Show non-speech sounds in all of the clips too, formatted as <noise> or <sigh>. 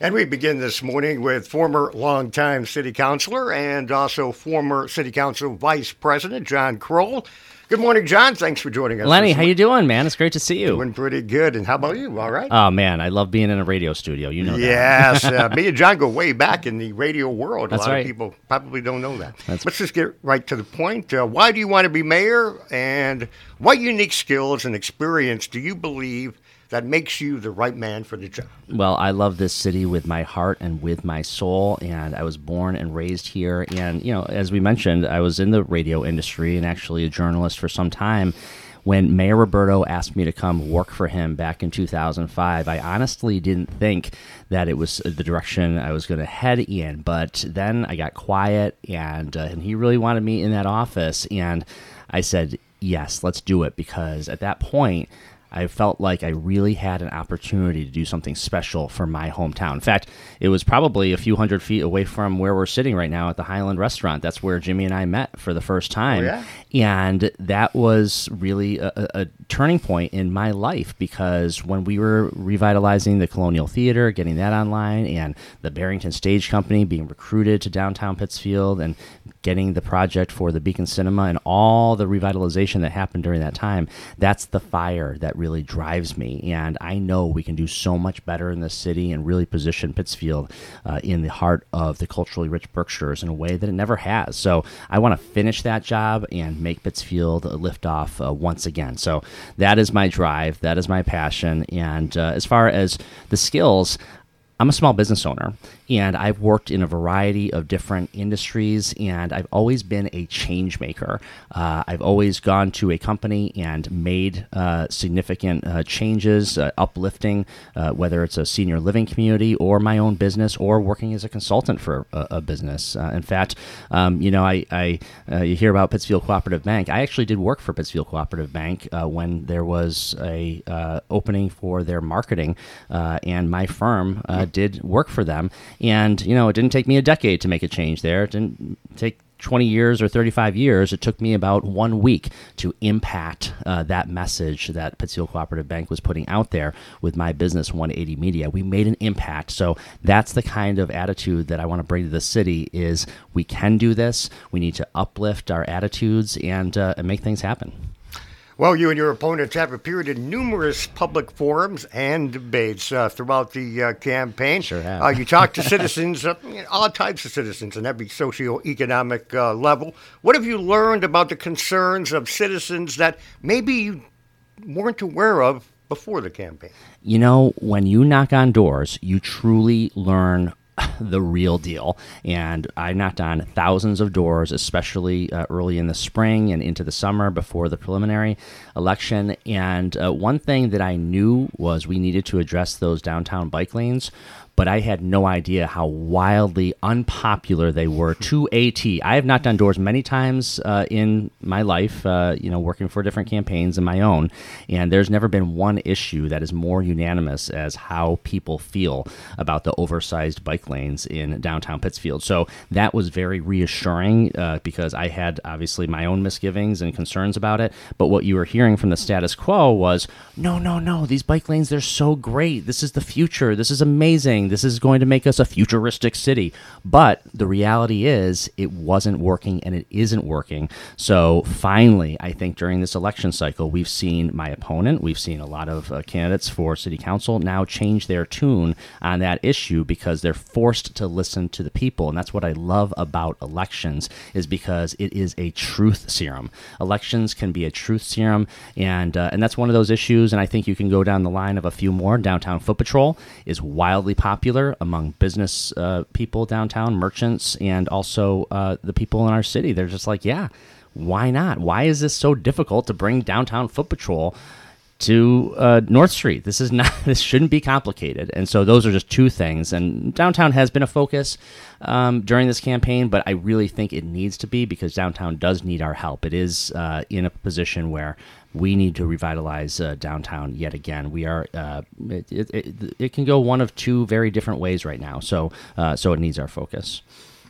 And we begin this morning with former longtime city councilor and also former city council vice president John Krol. Good morning, John. Thanks for joining us. Lenny, how you doing, man? It's great to see you. Doing pretty good. And how about you? All right. Oh man, I love being in a radio studio. You know that. Yes, uh, <laughs> me and John go way back in the radio world. That's a lot right. of people probably don't know that. That's- Let's just get right to the point. Uh, why do you want to be mayor, and what unique skills and experience do you believe that makes you the right man for the job? Well, I love this city with my heart and with my soul, and I was born and raised here. And you know, as we mentioned, I was in the radio industry and actually a journalist for some time. When Mayor Ruberto asked me to come work for him back in 2005, I honestly didn't think that it was the direction I was going to head in. But then I got quiet, and uh, and he really wanted me in that office, and I said yes, let's do it because at that point. I felt like I really had an opportunity to do something special for my hometown. In fact, it was probably a few hundred feet away from where we're sitting right now at the Highland Restaurant. That's where Jimmy and I met for the first time. Oh, yeah? And that was really a, a a turning point in my life because when we were revitalizing the Colonial Theater, getting that online, and the Barrington Stage Company being recruited to downtown Pittsfield, and getting the project for the Beacon Cinema and all the revitalization that happened during that time, that's the fire that really drives me. And I know we can do so much better in this city and really position Pittsfield uh, in the heart of the culturally rich Berkshires in a way that it never has. So I want to finish that job and make Pittsfield a liftoff uh, once again. So that is my drive, that is my passion. And uh, as far as the skills, I'm a small business owner and I've worked in a variety of different industries and I've always been a change maker. Uh, I've always gone to a company and made uh, significant uh, changes, uh, uplifting, uh, whether it's a senior living community or my own business or working as a consultant for a, a business. Uh, in fact, um, you know, I, I uh, you hear about Pittsfield Cooperative Bank. I actually did work for Pittsfield Cooperative Bank uh, when there was a uh, opening for their marketing, uh, and my firm uh, did work for them. And you know, it didn't take me a decade to make a change there. It didn't take 20 years or 35 years, it took me about one week to impact uh, that message that Pittsfield Cooperative Bank was putting out there with my business 180 Media. We made an impact. So that's the kind of attitude that I want to bring to the city is we can do this. We need to uplift our attitudes and, uh, and make things happen. Well, you and your opponents have appeared in numerous public forums and debates uh, throughout the uh, campaign. Sure have. Uh, you talk to <laughs> citizens, uh, all types of citizens, on every socioeconomic uh, level. What have you learned about the concerns of citizens that maybe you weren't aware of before the campaign? You know, when you knock on doors, you truly learn <laughs> the real deal. And I knocked on thousands of doors, especially uh, early in the spring and into the summer before the preliminary election. And uh, one thing that I knew was we needed to address those downtown bike lanes. But I had no idea how wildly unpopular they were to AT. I have knocked on doors many times uh, in my life, uh, you know, working for different campaigns and my own, and there's never been one issue that is more unanimous as how people feel about the oversized bike lanes in downtown Pittsfield. So that was very reassuring uh, because I had obviously my own misgivings and concerns about it. But what you were hearing from the status quo was, no, no, no, these bike lanes, they're so great. This is the future. This is amazing. This is going to make us a futuristic city. But the reality is, it wasn't working and it isn't working. So finally, I think during this election cycle, we've seen my opponent, we've seen a lot of uh, candidates for city council now change their tune on that issue because they're forced to listen to the people. And that's what I love about elections is because it is a truth serum. Elections can be a truth serum, and uh, and that's one of those issues. And I think you can go down the line of a few more. Downtown Foot Patrol is wildly popular among business uh, people downtown, merchants, and also uh, the people in our city. They're just like, yeah, why not? Why is this so difficult to bring downtown Foot Patrol? To uh, North Street. This is not. <laughs> This shouldn't be complicated. And so those are just two things. And downtown has been a focus um, during this campaign, but I really think it needs to be because downtown does need our help. It is uh, in a position where we need to revitalize uh, downtown yet again. We are. Uh, it, it, it, it can go one of two very different ways right now. So uh, so it needs our focus.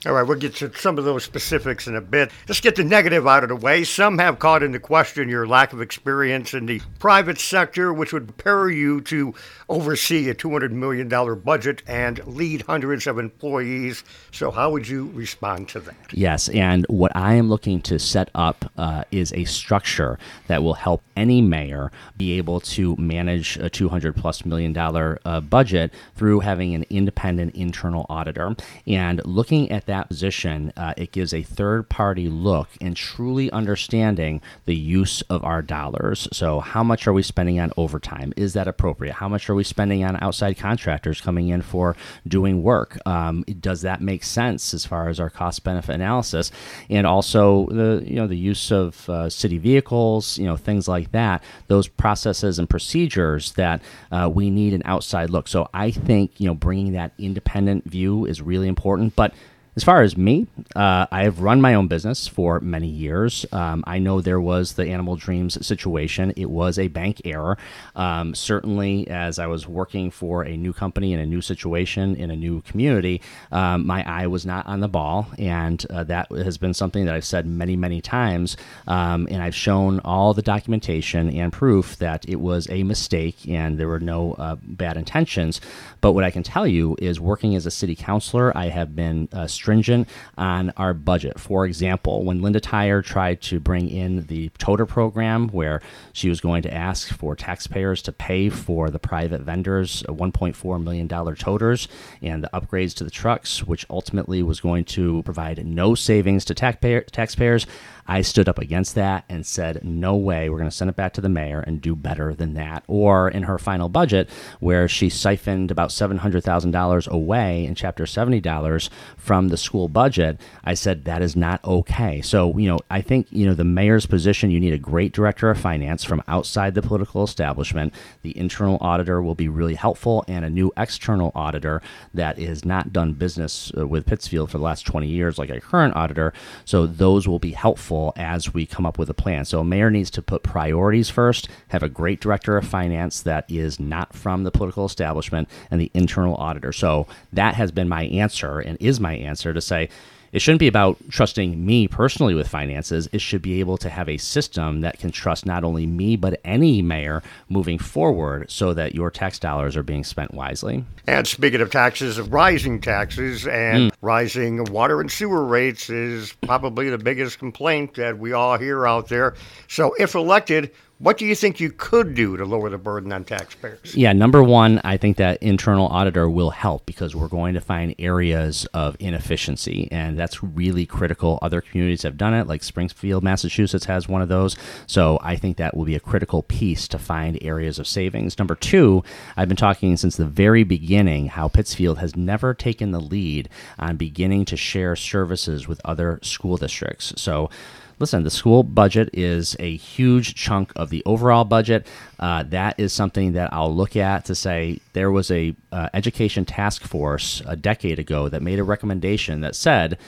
All right, we'll get to some of those specifics in a bit. Let's get the negative out of the way. Some have called into question your lack of experience in the private sector, which would prepare you to oversee a $200 million budget and lead hundreds of employees. So, how would you respond to that? Yes, and what I am looking to set up uh, is a structure that will help any mayor be able to manage a 200 plus million dollar uh, budget through having an independent internal auditor. And looking at that position, uh, it gives a third party look and truly understanding the use of our dollars. So, how much are we spending on overtime? Is that appropriate? How much are we spending on outside contractors coming in for doing work? Um, does that make sense as far as our cost benefit analysis? And also the you know the use of uh, city vehicles, you know things like that. Those processes and procedures that uh, we need an outside look. So I think you know bringing that independent view is really important, but as far as me, uh, I have run my own business for many years. Um, I know there was the Animal Dreams situation. It was a bank error. Um, certainly, as I was working for a new company in a new situation in a new community, um, my eye was not on the ball. And uh, that has been something that I've said many, many times. Um, and I've shown all the documentation and proof that it was a mistake and there were no uh, bad intentions. But what I can tell you is working as a city councilor, I have been uh, stringent on our budget. For example, when Linda Tyer tried to bring in the toter program, where she was going to ask for taxpayers to pay for the private vendors' $1.4 million toters and the upgrades to the trucks, which ultimately was going to provide no savings to taxpayer, taxpayers, I stood up against that and said, no way, we're going to send it back to the mayor and do better than that. Or in her final budget, where she siphoned about $700,000 away in Chapter 70 dollars from the school budget, I said, that is not okay. So, you know, I think, you know, the mayor's position, you need a great director of finance from outside the political establishment. The internal auditor will be really helpful, and a new external auditor that has not done business uh, with Pittsfield for the last 20 years, like a current auditor. So, those will be helpful as we come up with a plan. So a mayor needs to put priorities first, have a great director of finance that is not from the political establishment, and the internal auditor. So that has been my answer and is my answer to say, it shouldn't be about trusting me personally with finances. It should be able to have a system that can trust not only me, but any mayor moving forward so that your tax dollars are being spent wisely. And speaking of taxes, rising taxes and mm. rising water and sewer rates is probably the biggest complaint that we all hear out there. So, if elected, what do you think you could do to lower the burden on taxpayers? Yeah, number one, I think that internal auditor will help because we're going to find areas of inefficiency, and that's really critical. Other communities have done it, like Springfield, Massachusetts has one of those. So I think that will be a critical piece to find areas of savings. Number two, I've been talking since the very beginning how Pittsfield has never taken the lead on beginning to share services with other school districts. So listen, the school budget is a huge chunk of the overall budget. Uh, that is something that I'll look at to say there was a uh, education task force a decade ago that made a recommendation that said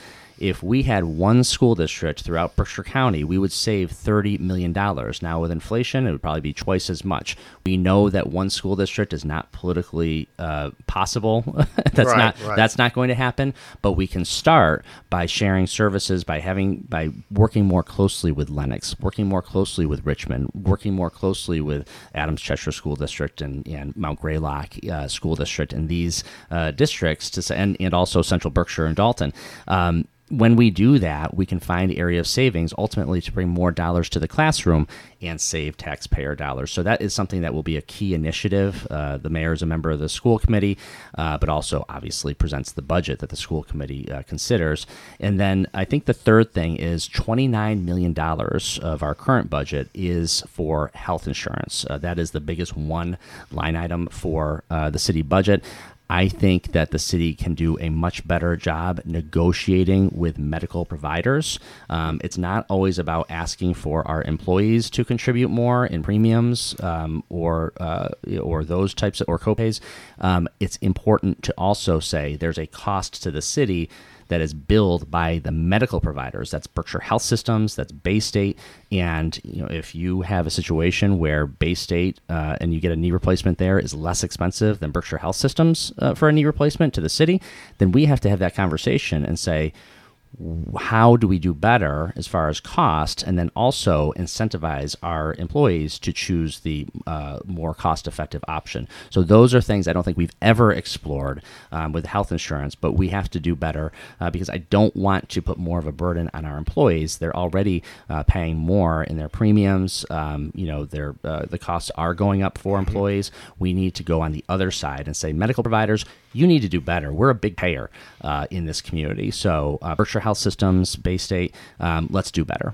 if we had one school district throughout Berkshire County, we would save $30 million. Now, with inflation, it would probably be twice as much. We know that one school district is not politically uh, possible. <laughs> that's right, not right. that's not going to happen. But we can start by sharing services, by having by working more closely with Lenox, working more closely with Richmond, working more closely with Adams Cheshire School District and, and Mount Greylock uh, School District and these uh, districts to and, and also Central Berkshire and Dalton. Um, when we do that, we can find area of savings ultimately to bring more dollars to the classroom and save taxpayer dollars. So that is something that will be a key initiative. Uh, the mayor is a member of the school committee, uh, but also obviously presents the budget that the school committee uh, considers. And then I think the third thing is $29 million of our current budget is for health insurance. Uh, that is the biggest one line item for uh, the city budget. I think that the city can do a much better job negotiating with medical providers. Um, it's not always about asking for our employees to contribute more in premiums um, or uh, or those types of or copays. Um, it's important to also say there's a cost to the city that is billed by the medical providers. That's Berkshire Health Systems, that's Baystate, and you know if you have a situation where Baystate uh, and you get a knee replacement there is less expensive than Berkshire Health Systems uh, for a knee replacement to the city, then we have to have that conversation and say how do we do better as far as cost and then also incentivize our employees to choose the uh, more cost effective option so those are things i don't think we've ever explored um, with health insurance but we have to do better uh, because i don't want to put more of a burden on our employees they're already uh, paying more in their premiums um, you know their uh, the costs are going up for employees we need to go on the other side and say medical providers you need to do better. We're a big payer uh, in this community. So, uh, Berkshire Health Systems, Baystate, um, let's do better.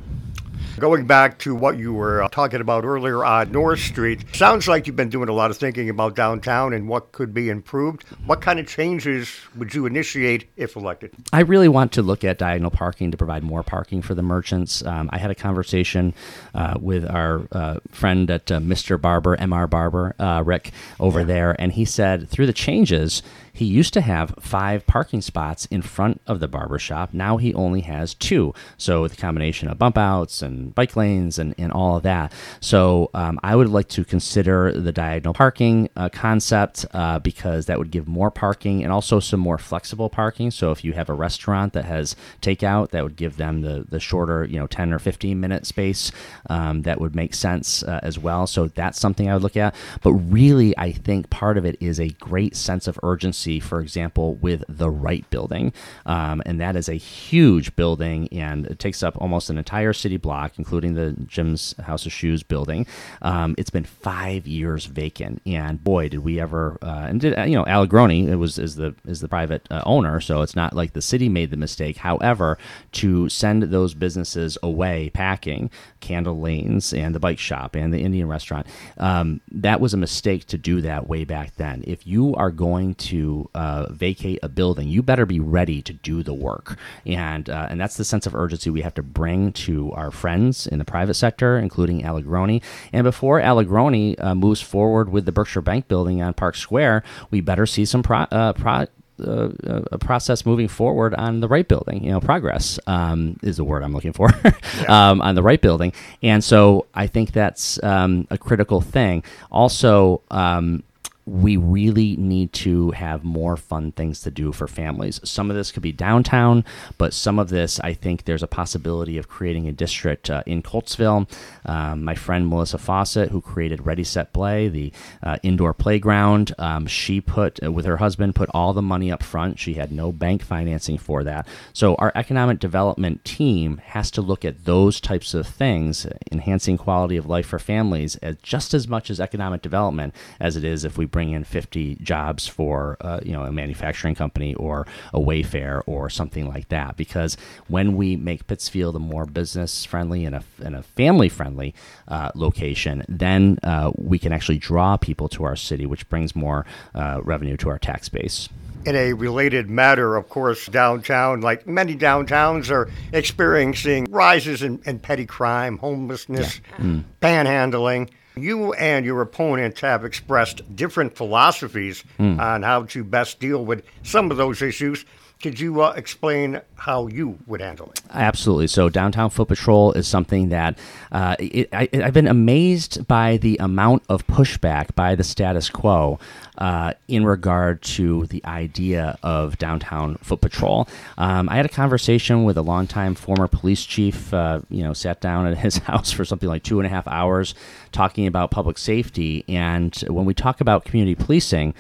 Going back to what you were uh, talking about earlier on North Street, sounds like you've been doing a lot of thinking about downtown and what could be improved. What kind of changes would you initiate if elected? I really want to look at diagonal parking to provide more parking for the merchants. Um, I had a conversation uh, with our uh, friend at uh, Mr. Barber, MR Barber, uh, Rick, over yeah. there, and he said through the changes, he used to have five parking spots in front of the barber shop. Now he only has two. So, with a combination of bump outs and bike lanes and, and all of that. So, um, I would like to consider the diagonal parking uh, concept uh, because that would give more parking and also some more flexible parking. So, if you have a restaurant that has takeout, that would give them the, the shorter, you know, 10 or 15 minute space. Um, that would make sense uh, as well. So, that's something I would look at. But really, I think part of it is a great sense of urgency for example, with the Wright Building. Um, and that is a huge building and it takes up almost an entire city block, including the Jim's House of Shoes building. Um, it's been five years vacant. And boy, did we ever, uh, and did, you know, Allegrone it was, is the, is the private uh, owner. So it's not like the city made the mistake. However, to send those businesses away packing, Candle Lanes and the bike shop and the Indian restaurant, um, that was a mistake to do that way back then. If you are going to uh, vacate a building, you better be ready to do the work. And uh, and that's the sense of urgency we have to bring to our friends in the private sector, including Allegrone. And before Allegrone uh, moves forward with the Berkshire Bank building on Park Square, we better see some pro- uh, pro- uh, a process moving forward on the Wright building. You know, progress um, is the word I'm looking for <laughs> yeah. um, on the Wright building, and so I think that's um, a critical thing. Also, um, we really need to have more fun things to do for families. Some of this could be downtown, but some of this, I think there's a possibility of creating a district uh, in Coltsville. Um, my friend Melissa Fawcett, who created Ready Set Play, the uh, indoor playground, um, she put, uh, with her husband, put all the money up front. She had no bank financing for that. So our economic development team has to look at those types of things, enhancing quality of life for families, as just as much as economic development as it is if we bring in 50 jobs for uh, you know a manufacturing company or a Wayfair or something like that. Because when we make Pittsfield a more business friendly and a, and a family friendly uh, location, then uh, we can actually draw people to our city, which brings more uh, revenue to our tax base. In a related matter, of course, downtown, like many downtowns, are experiencing rises in, in petty crime, homelessness, yeah. mm. panhandling. You and your opponent have expressed different philosophies mm. on how to best deal with some of those issues. Could you uh, explain how you would handle it? Absolutely. So, downtown foot patrol is something that uh, it, I, have been amazed by the amount of pushback by the status quo uh, in regard to the idea of downtown foot patrol. Um, I had a conversation with a longtime former police chief. Uh, you know, sat down at his <laughs> house for something like two and a half hours talking about public safety. And when we talk about community policing,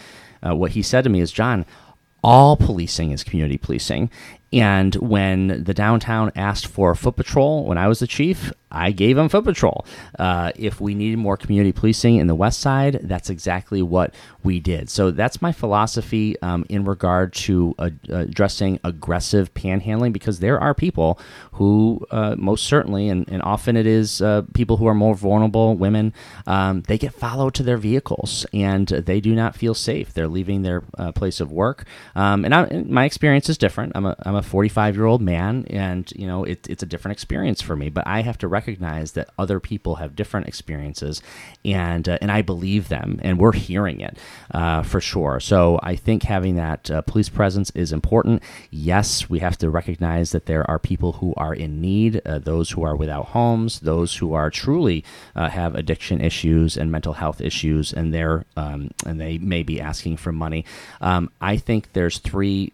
uh, what he said to me is, John all policing is community policing. And when the downtown asked for foot patrol when I was the chief, I gave them foot patrol. Uh, if we needed more community policing in the west side, that's exactly what we did. So that's my philosophy um, in regard to uh, addressing aggressive panhandling because there are people who, uh, most certainly, and, and often it is uh, people who are more vulnerable, women, um, they get followed to their vehicles and they do not feel safe. They're leaving their uh, place of work. Um, and, I, my experience is different. I'm a, I'm I'm a 45 year old man, and you know it, it's a different experience for me. But I have to recognize that other people have different experiences, and uh, and I believe them, and we're hearing it uh, for sure. So I think having that uh, police presence is important. Yes, we have to recognize that there are people who are in need, uh, those who are without homes, those who are truly uh, have addiction issues and mental health issues, and they're um, and they may be asking for money. Um, I think there's three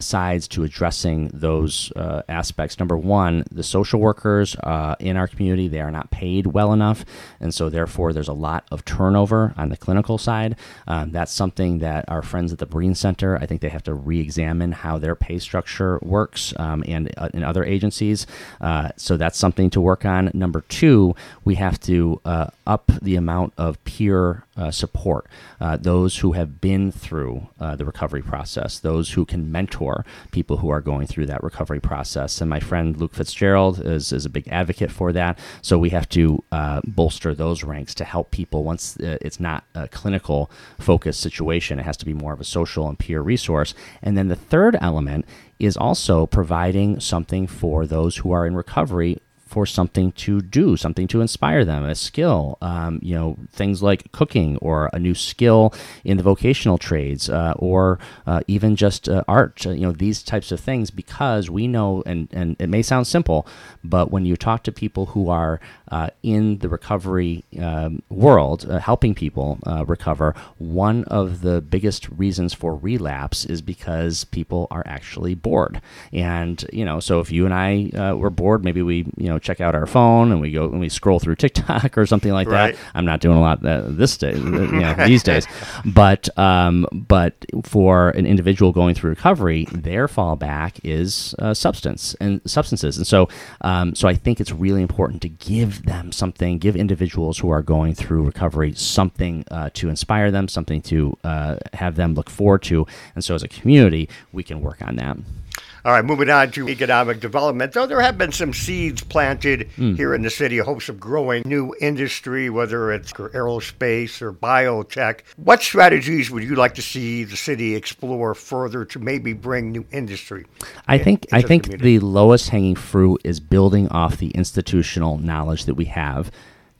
sides to addressing those uh, aspects. Number one, the social workers uh, in our community they are not paid well enough, and so therefore there's a lot of turnover on the clinical side. Um, that's something that our friends at the Brien Center, I think they have to re-examine how their pay structure works, um, and uh, in other agencies. Uh, so that's something to work on. Number two, we have to uh, up the amount of peer uh, support, uh, those who have been through uh, the recovery process, those who can mentor people who are going through that recovery process. And my friend Luke Fitzgerald is, is a big advocate for that. So we have to uh, bolster those ranks to help people once uh, it's not a clinical focused situation. It has to be more of a social and peer resource. And then the third element is also providing something for those who are in recovery for something to do, something to inspire them, a skill. Um, you know, things like cooking or a new skill in the vocational trades, uh, or uh, even just uh, art. Uh, you know, these types of things because we know, and and it may sound simple, but when you talk to people who are uh, in the recovery um, world, uh, helping people recover, one of the biggest reasons for relapse is because people are actually bored. And you know, so if you and I were bored, maybe we you know check out our phone and we go and we scroll through TikTok <laughs> or something like right. that. I'm not doing a lot that this day, <laughs> you know, these days, but um, but for an individual going through recovery, their fallback is uh, substance and substances, and so um, so I think it's really important to give them something, give individuals who are going through recovery something uh, to inspire them, something to uh, have them look forward to, and so as a community, we can work on that. All right, moving on to economic development. Though there have been some seeds planted mm. here in the city, hopes of growing new industry, whether it's aerospace or biotech. What strategies would you like to see the city explore further to maybe bring new industry? I think I think the lowest hanging fruit is building off the institutional knowledge that we have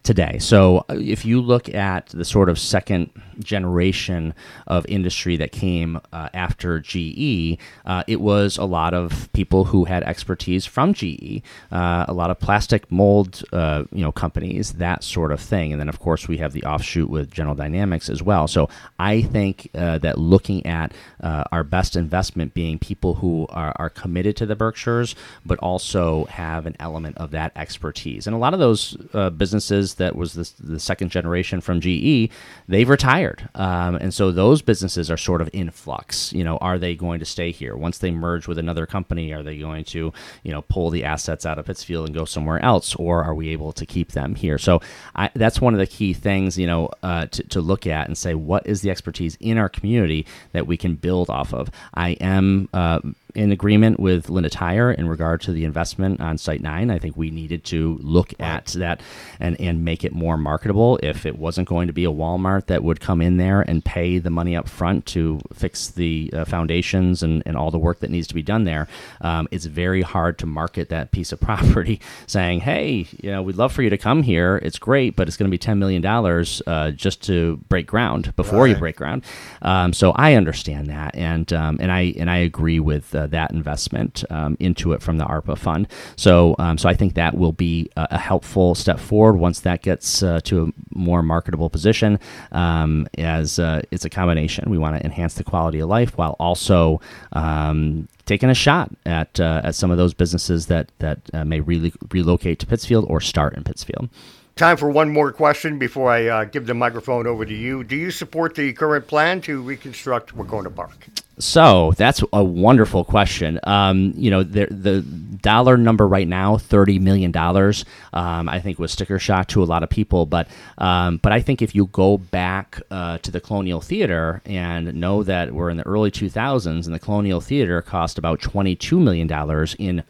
today. So uh, if you look at the sort of second generation of industry that came uh, after GE, uh, it was a lot of people who had expertise from GE, uh, a lot of plastic mold, uh, you know, companies, that sort of thing. And then of course we have the offshoot with General Dynamics as well. So I think uh, that looking at our best investment being people who are, are committed to the Berkshires, but also have an element of that expertise. And a lot of those businesses that was the, the second generation from GE, they've retired. Um, and so those businesses are sort of in flux. You know, are they going to stay here? Once they merge with another company, are they going to, you know, pull the assets out of Pittsfield and go somewhere else? Or are we able to keep them here? So I, that's one of the key things, you know, uh, to, to look at and say, what is the expertise in our community that we can build off of? I am uh, in agreement with Linda Tyer in regard to the investment on Site 9. I think we needed to look at that and, and make it more marketable. If it wasn't going to be a Walmart that would come in there and pay the money up front to fix the uh, foundations and, and all the work that needs to be done there, um, it's very hard to market that piece of <laughs> property saying, hey, you know, we'd love for you to come here. It's great, but it's going to be $10 million uh, just to break ground before right. you break ground. Um, so I understand that. And, um, and, I, and I agree with uh, that investment um, into it from the ARPA fund. So, um, so I think that will be a, a helpful step forward once that gets uh, to a more marketable position. Um, as uh, it's a combination, we want to enhance the quality of life while also um, taking a shot at uh, at some of those businesses that that uh, may re- relocate to Pittsfield or start in Pittsfield. Time for one more question before I uh, give the microphone over to you. Do you support the current plan to reconstruct Wahconah Park? So that's a wonderful question. Um, you know, the, the, dollar number right now, thirty million dollars, um, I think was sticker shock to a lot of people. But um, but I think if you go back uh, to the Colonial Theater and know that we're in the early two thousands, and the Colonial Theater cost about twenty two million dollars in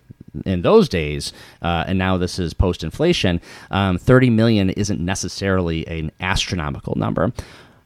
in those days, uh, and now this is post inflation, um, 30 million isn't necessarily an astronomical number.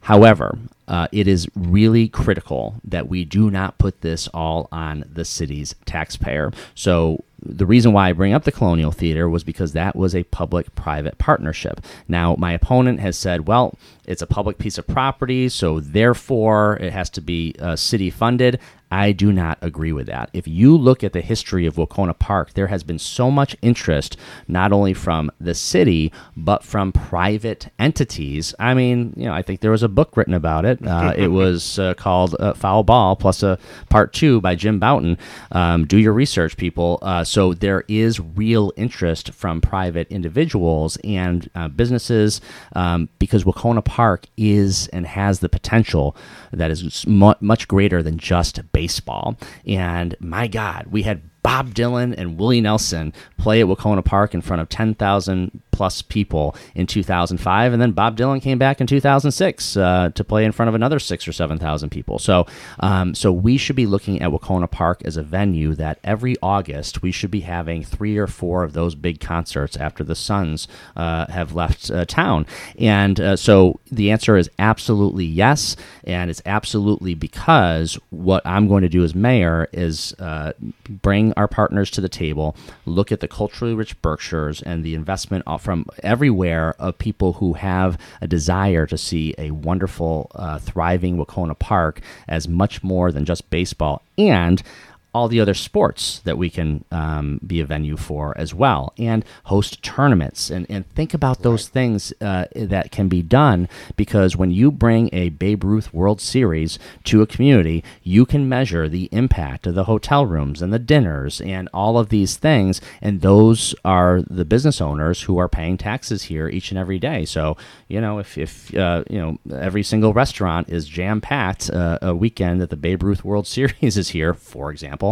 However, uh, it is really critical that we do not put this all on the city's taxpayer. So the reason why I bring up the Colonial Theater was because that was a public private partnership. Now, my opponent has said, well, it's a public piece of property, so therefore it has to be uh, city funded. I do not agree with that. If you look at the history of Wahconah Park, there has been so much interest, not only from the city, but from private entities. I mean, you know, I think there was a book written about it. Uh, it <laughs> was uh, called uh, Foul Ball, plus a part two by Jim Bouton. Um, do your research, people. Uh, so there is real interest from private individuals and uh, businesses um, because Wahconah Park is and has the potential that is much greater than just baseball. And my God, we had Bob Dylan and Willie Nelson play at Wahconah Park in front of 10,000 plus people in 2005, and then Bob Dylan came back in 2006 uh, to play in front of another six or 7,000 people. So, um, so we should be looking at Wahconah Park as a venue that every August we should be having three or four of those big concerts after the Suns uh, have left uh, town. And uh, so the answer is absolutely yes, and it's absolutely because what I'm going to do as mayor is uh, bring our partners to the table, look at the culturally rich Berkshires and the investment from everywhere of people who have a desire to see a wonderful, uh, thriving Wahconah Park as much more than just baseball. And all the other sports that we can um, be a venue for as well and host tournaments and, and think about those right. things uh, that can be done because when you bring a Babe Ruth World Series to a community, you can measure the impact of the hotel rooms and the dinners and all of these things. And those are the business owners who are paying taxes here each and every day. So, you know, if, if uh, you know, every single restaurant is jam packed uh, a weekend that the Babe Ruth World <laughs> Series is here, for example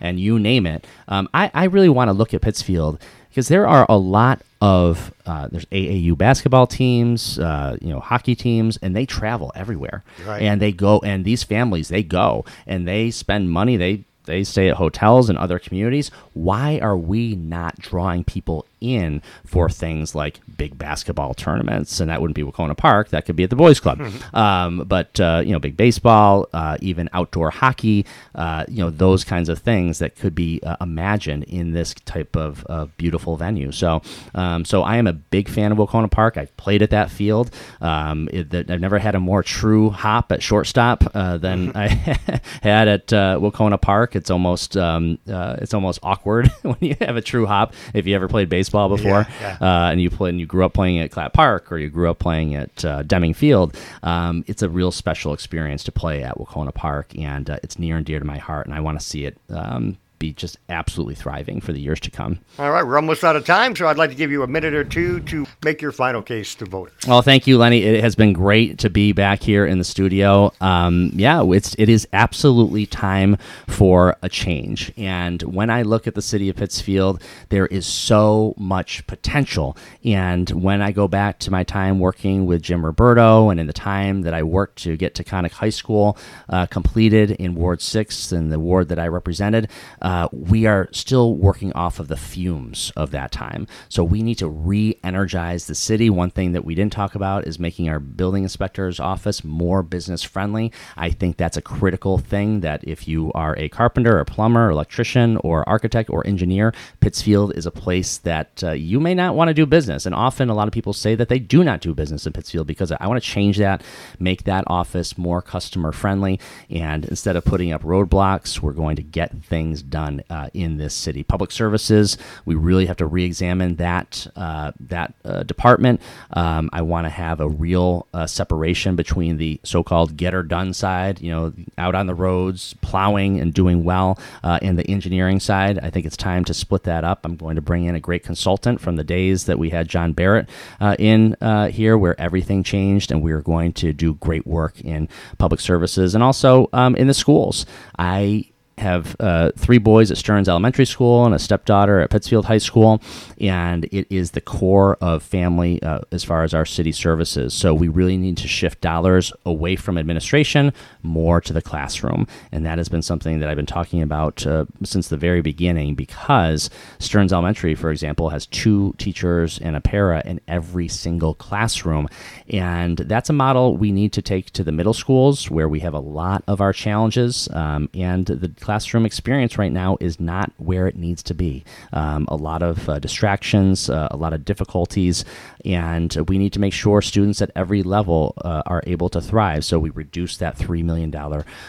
and you name it. Um, I, I really want to look at Pittsfield because there are a lot of uh, there's AAU basketball teams, uh, you know, hockey teams, and they travel everywhere, right. and they go, and these families they go and they spend money. They they stay at hotels and other communities. Why are we not drawing people in for things like big basketball tournaments, and that wouldn't be Wahconah Park. That could be at the boys' club. Mm-hmm. <laughs> Um, but uh, you know, big baseball, uh, even outdoor hockey, uh, you know, those kinds of things that could be uh, imagined in this type of, beautiful venue. So, um, so I am a big fan of Wahconah Park. I've played at that field. Um, it, I've never had a more true hop at shortstop uh, than <laughs> I <laughs> had at uh, Wahconah Park. It's almost um, it's almost awkward when you have a true hop. If you ever played baseball baseball before, yeah, yeah. Uh, and you play and you grew up playing at Clapp Park or you grew up playing at uh, Deming Field, um, it's a real special experience to play at Wahconah Park, and uh, it's near and dear to my heart, and I want to see it um, be just absolutely thriving for the years to come. All right, we're almost out of time, so I'd like to give you a minute or two to make your final case to voters. Well, thank you, Lenny. It has been great to be back here in the studio. Um, yeah, it's it is absolutely time for a change. And when I look at the city of Pittsfield, there is so much potential. And when I go back to my time working with Jim Ruberto, and in the time that I worked to get Taconic High School uh, completed in Ward Six and the ward that I represented. Uh, uh, we are still working off of the fumes of that time. So we need to re energize the city. One thing that we didn't talk about is making our building inspector's office more business friendly. I think that's a critical thing that if you are a carpenter, or plumber, or electrician, or architect, or engineer, Pittsfield is a place that uh, you may not want to do business. And often a lot of people say that they do not do business in Pittsfield because I want to change that, make that office more customer friendly. And instead of putting up roadblocks, we're going to get things done done uh, in this city. Public services, we really have to re-examine that uh, that uh, department. Um, I want to have a real uh, separation between the so-called get-her done side, you know, out on the roads, plowing and doing well, uh, and the engineering side. I think it's time to split that up. I'm going to bring in a great consultant from the days that we had John Barrett uh, in here, where everything changed, and we are going to do great work in public services and also um, in the schools. I have uh, three boys at Stearns Elementary School and a stepdaughter at Pittsfield High School, and it is the core of family uh, as far as our city services. So we really need to shift dollars away from administration more to the classroom, and that has been something that I've been talking about uh, since the very beginning. Because Stearns Elementary, for example, has two teachers and a para in every single classroom, and that's a model we need to take to the middle schools where we have a lot of our challenges, um, and the classroom experience right now is not where it needs to be. Um, a lot of uh, distractions, uh, a lot of difficulties, and we need to make sure students at every level uh, are able to thrive. So we reduce that $3 million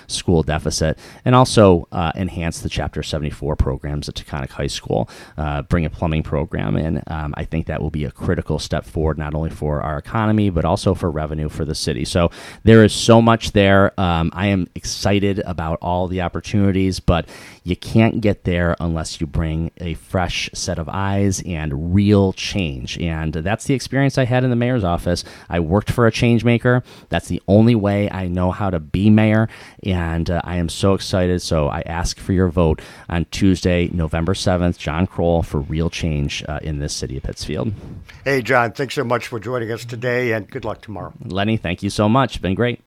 school deficit and also uh, enhance the Chapter 74 programs at Taconic High School, uh, bring a plumbing program in. Um, I think that will be a critical step forward, not only for our economy, but also for revenue for the city. So there is so much there. Um, I am excited about all the opportunities, but you can't get there unless you bring a fresh set of eyes and real change. And that's the experience I had in the mayor's office. I worked for a change maker. That's the only way I know how to be mayor. And uh, I am so excited. So I ask for your vote on Tuesday, November 7th, John Krol, for real change uh, in this city of Pittsfield. Hey, John, thanks so much for joining us today and good luck tomorrow. Lenny, thank you so much. Been great.